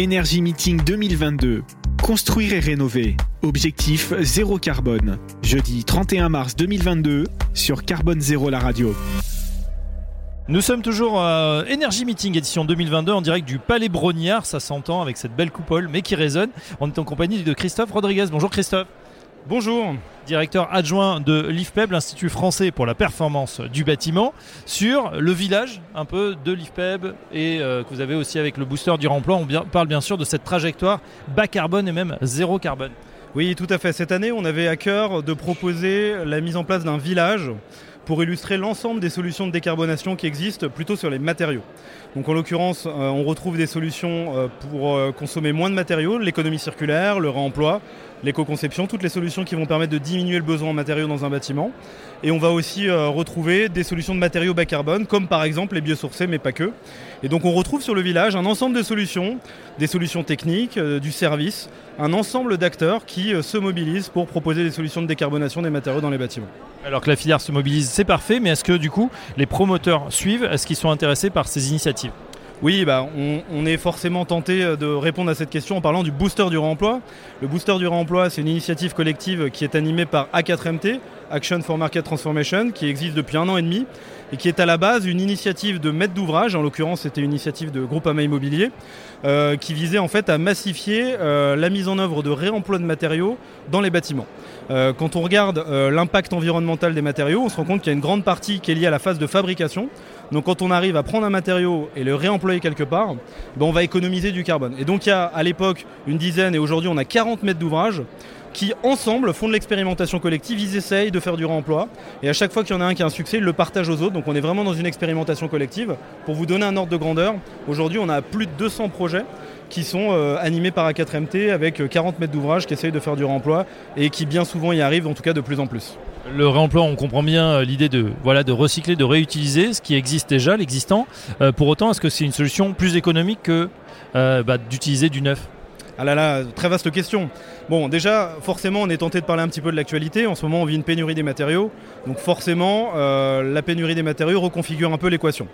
Énergie Meeting 2022. Construire et rénover. Objectif zéro carbone. Jeudi 31 mars 2022 sur Carbone Zéro la radio. Nous sommes toujours à Energy Meeting édition 2022 en direct du Palais Brognard, ça s'entend avec cette belle coupole mais qui résonne. On est en compagnie de Christophe Rodriguez. Bonjour Christophe. Bonjour. Directeur adjoint de l'IFPEB, l'Institut français pour la performance du bâtiment, sur le village un peu de l'IFPEB et euh, que vous avez aussi avec le booster du remploi. On parle bien sûr de cette trajectoire bas carbone et même zéro carbone. Oui, tout à fait. Cette année, on avait à cœur de proposer la mise en place d'un village pour illustrer l'ensemble des solutions de décarbonation qui existent plutôt sur les matériaux. Donc en l'occurrence, euh, on retrouve des solutions euh, pour euh, consommer moins de matériaux, l'économie circulaire, le réemploi, l'éco-conception, toutes les solutions qui vont permettre de diminuer le besoin en matériaux dans un bâtiment. Et on va aussi retrouver des solutions de matériaux bas carbone, comme par exemple les biosourcés, mais pas que. Et donc on retrouve sur le village un ensemble de solutions, des solutions techniques, du service, un ensemble d'acteurs qui se mobilisent pour proposer des solutions de décarbonation des matériaux dans les bâtiments. Alors que la filière se mobilise, c'est parfait, mais est-ce que du coup les promoteurs suivent? Est-ce qu'ils sont intéressés par ces initiatives? Oui, bah, on, est forcément tenté euh, de répondre à cette question en parlant du booster du réemploi. Le booster du réemploi, c'est une initiative collective qui est animée par A4MT, Action for Market Transformation, qui existe depuis un an et demi et qui est à la base une initiative de maître d'ouvrage, en l'occurrence c'était une initiative de Groupama Immobilier, euh, qui visait en fait à massifier euh, la mise en œuvre de réemploi de matériaux dans les bâtiments. Euh, quand on regarde l'impact environnemental des matériaux, on se rend compte qu'il y a une grande partie qui est liée à la phase de fabrication. Donc quand on arrive à prendre un matériau et le réemployer quelque part, ben, on va économiser du carbone. Et donc il y a à l'époque une dizaine et aujourd'hui on a 40 mètres d'ouvrage qui ensemble font de l'expérimentation collective, ils essayent de faire du réemploi et à chaque fois qu'il y en a un qui a un succès, ils le partagent aux autres. Donc on est vraiment dans une expérimentation collective. Pour vous donner un ordre de grandeur, aujourd'hui on a plus de 200 projets qui sont euh, animés par A4MT avec euh, 40 mètres d'ouvrage qui essayent de faire du réemploi et qui bien souvent y arrivent, en tout cas de plus en plus. Le réemploi, on comprend bien euh, l'idée de, voilà, de recycler, de réutiliser ce qui existe déjà, l'existant. Euh, pour autant, est-ce que c'est une solution plus économique que euh, bah, d'utiliser du neuf? Ah là là, très vaste question. Bon, déjà, forcément, on est tenté de parler un petit peu de l'actualité. En ce moment, on vit une pénurie des matériaux. Donc forcément, euh, la pénurie des matériaux reconfigure un peu l'équation.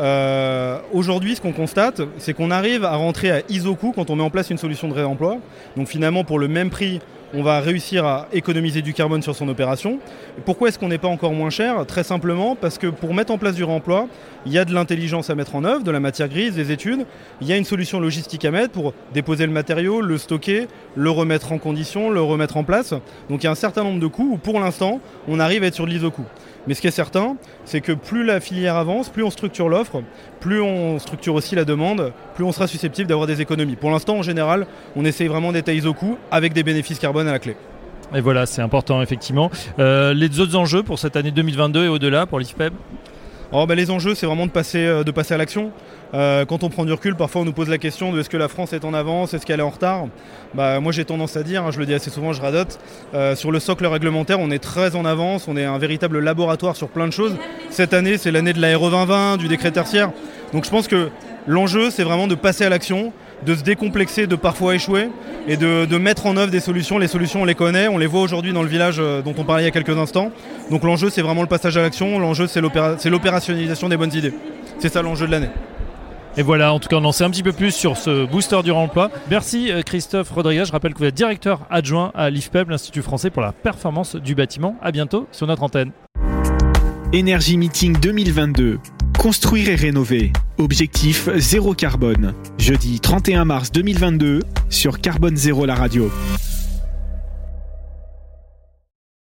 Euh, Aujourd'hui, ce qu'on constate, c'est qu'on arrive à rentrer à ISO-coût quand on met en place une solution de réemploi. Donc finalement, pour le même prix, on va réussir à économiser du carbone sur son opération. Pourquoi est-ce qu'on n'est pas encore moins cher? Très simplement parce que pour mettre en place du réemploi, il y a de l'intelligence à mettre en œuvre, de la matière grise, des études. Il y a une solution logistique à mettre pour déposer le matériau, le stocker, le remettre en condition, le remettre en place. Donc il y a un certain nombre de coûts où pour l'instant, on arrive à être sur de l'ISO-coût. Mais ce qui est certain, c'est que plus la filière avance, plus on structure l'offre, plus on structure aussi la demande, plus on sera susceptible d'avoir des économies. Pour l'instant, en général, on essaye vraiment d'être à ISO-coût avec des bénéfices carbone à la clé. Et voilà, c'est important effectivement. Euh, les autres enjeux pour cette année 2022 et au-delà pour l'IFPEB? Oh, bah, les enjeux, c'est vraiment de passer, euh, de passer à l'action. Euh, quand on prend du recul, parfois on nous pose la question de est-ce que la France est en avance, est-ce qu'elle est en retard? Bah, Moi j'ai tendance à dire, hein, je le dis assez souvent, je radote, euh, sur le socle réglementaire, on est très en avance, on est un véritable laboratoire sur plein de choses. Cette année, c'est l'année de la RE 2020, du décret tertiaire. Donc je pense que l'enjeu, c'est vraiment de passer à l'action, de se décomplexer, de parfois échouer et de, de mettre en œuvre des solutions. Les solutions, on les connaît, on les voit aujourd'hui dans le village euh, dont on parlait il y a quelques instants. Donc l'enjeu, c'est vraiment le passage à l'action, l'enjeu, c'est l'opéra- c'est l'opérationnalisation des bonnes idées. C'est ça l'enjeu de l'année. Et voilà, en tout cas, on en sait un petit peu plus sur ce booster du remploi. Merci euh, Christophe Rodriguez. Je rappelle que vous êtes directeur adjoint à l'IFPEB, l'Institut français pour la performance du bâtiment. À bientôt sur notre antenne. Énergie Meeting 2022. Construire et rénover. Objectif zéro carbone. Jeudi 31 mars 2022 sur Carbone Zéro la radio.